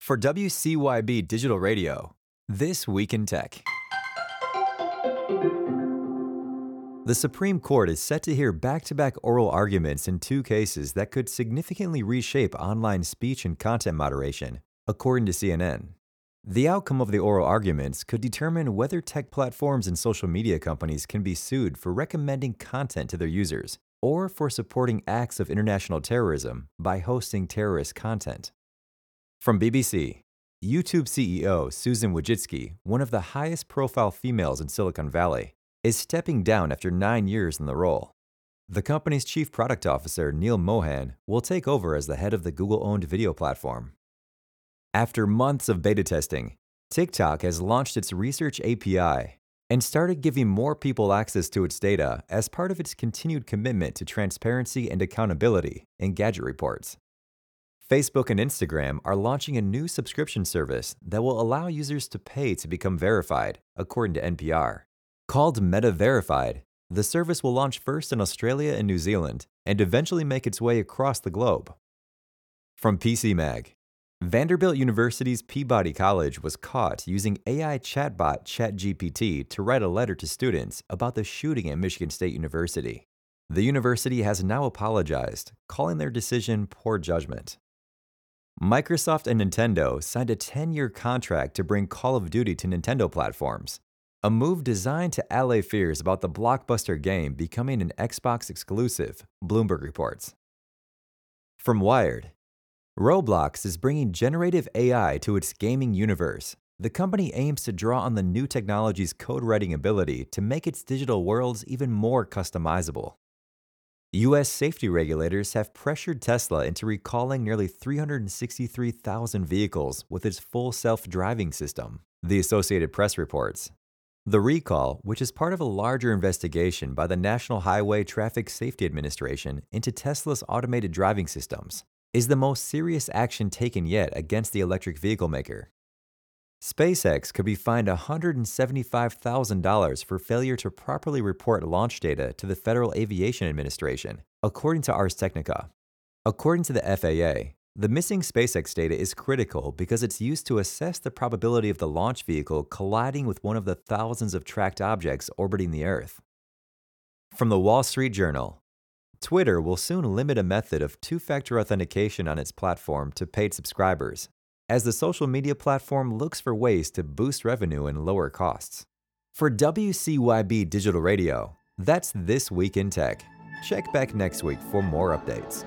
For WCYB Digital Radio, This Week in Tech. The Supreme Court is set to hear back to back oral arguments in two cases that could significantly reshape online speech and content moderation, according to CNN. The outcome of the oral arguments could determine whether tech platforms and social media companies can be sued for recommending content to their users or for supporting acts of international terrorism by hosting terrorist content. From BBC, YouTube CEO Susan Wojcicki, one of the highest profile females in Silicon Valley, is stepping down after nine years in the role. The company's chief product officer, Neal Mohan, will take over as the head of the Google owned video platform. After months of beta testing, TikTok has launched its Research API and started giving more people access to its data as part of its continued commitment to transparency and accountability Engadget reports. Facebook and Instagram are launching a new subscription service that will allow users to pay to become verified, according to NPR. Called Meta Verified, the service will launch first in Australia and New Zealand and eventually make its way across the globe. From PC Mag, Vanderbilt University's Peabody College was caught using AI chatbot ChatGPT to write a letter to students about the shooting at Michigan State University. The university has now apologized, calling their decision poor judgment. Microsoft and Nintendo signed a 10 year contract to bring Call of Duty to Nintendo platforms, a move designed to allay fears about the blockbuster game becoming an Xbox exclusive, Bloomberg reports. From Wired, Roblox is bringing generative AI to its gaming universe. The company aims to draw on the new technology's code writing ability to make its digital worlds even more customizable. U.S. safety regulators have pressured Tesla into recalling nearly 363,000 vehicles with its full self driving system, the Associated Press reports. The recall, which is part of a larger investigation by the National Highway Traffic Safety Administration into Tesla's automated driving systems, is the most serious action taken yet against the electric vehicle maker. SpaceX could be fined $175,000 for failure to properly report launch data to the Federal Aviation Administration, according to Ars Technica. According to the FAA, the missing SpaceX data is critical because it's used to assess the probability of the launch vehicle colliding with one of the thousands of tracked objects orbiting the Earth. From the Wall Street Journal, Twitter will soon limit a method of two factor authentication on its platform to paid subscribers, as the social media platform looks for ways to boost revenue and lower costs. For WCYB Digital Radio, that's This Week in Tech. Check back next week for more updates.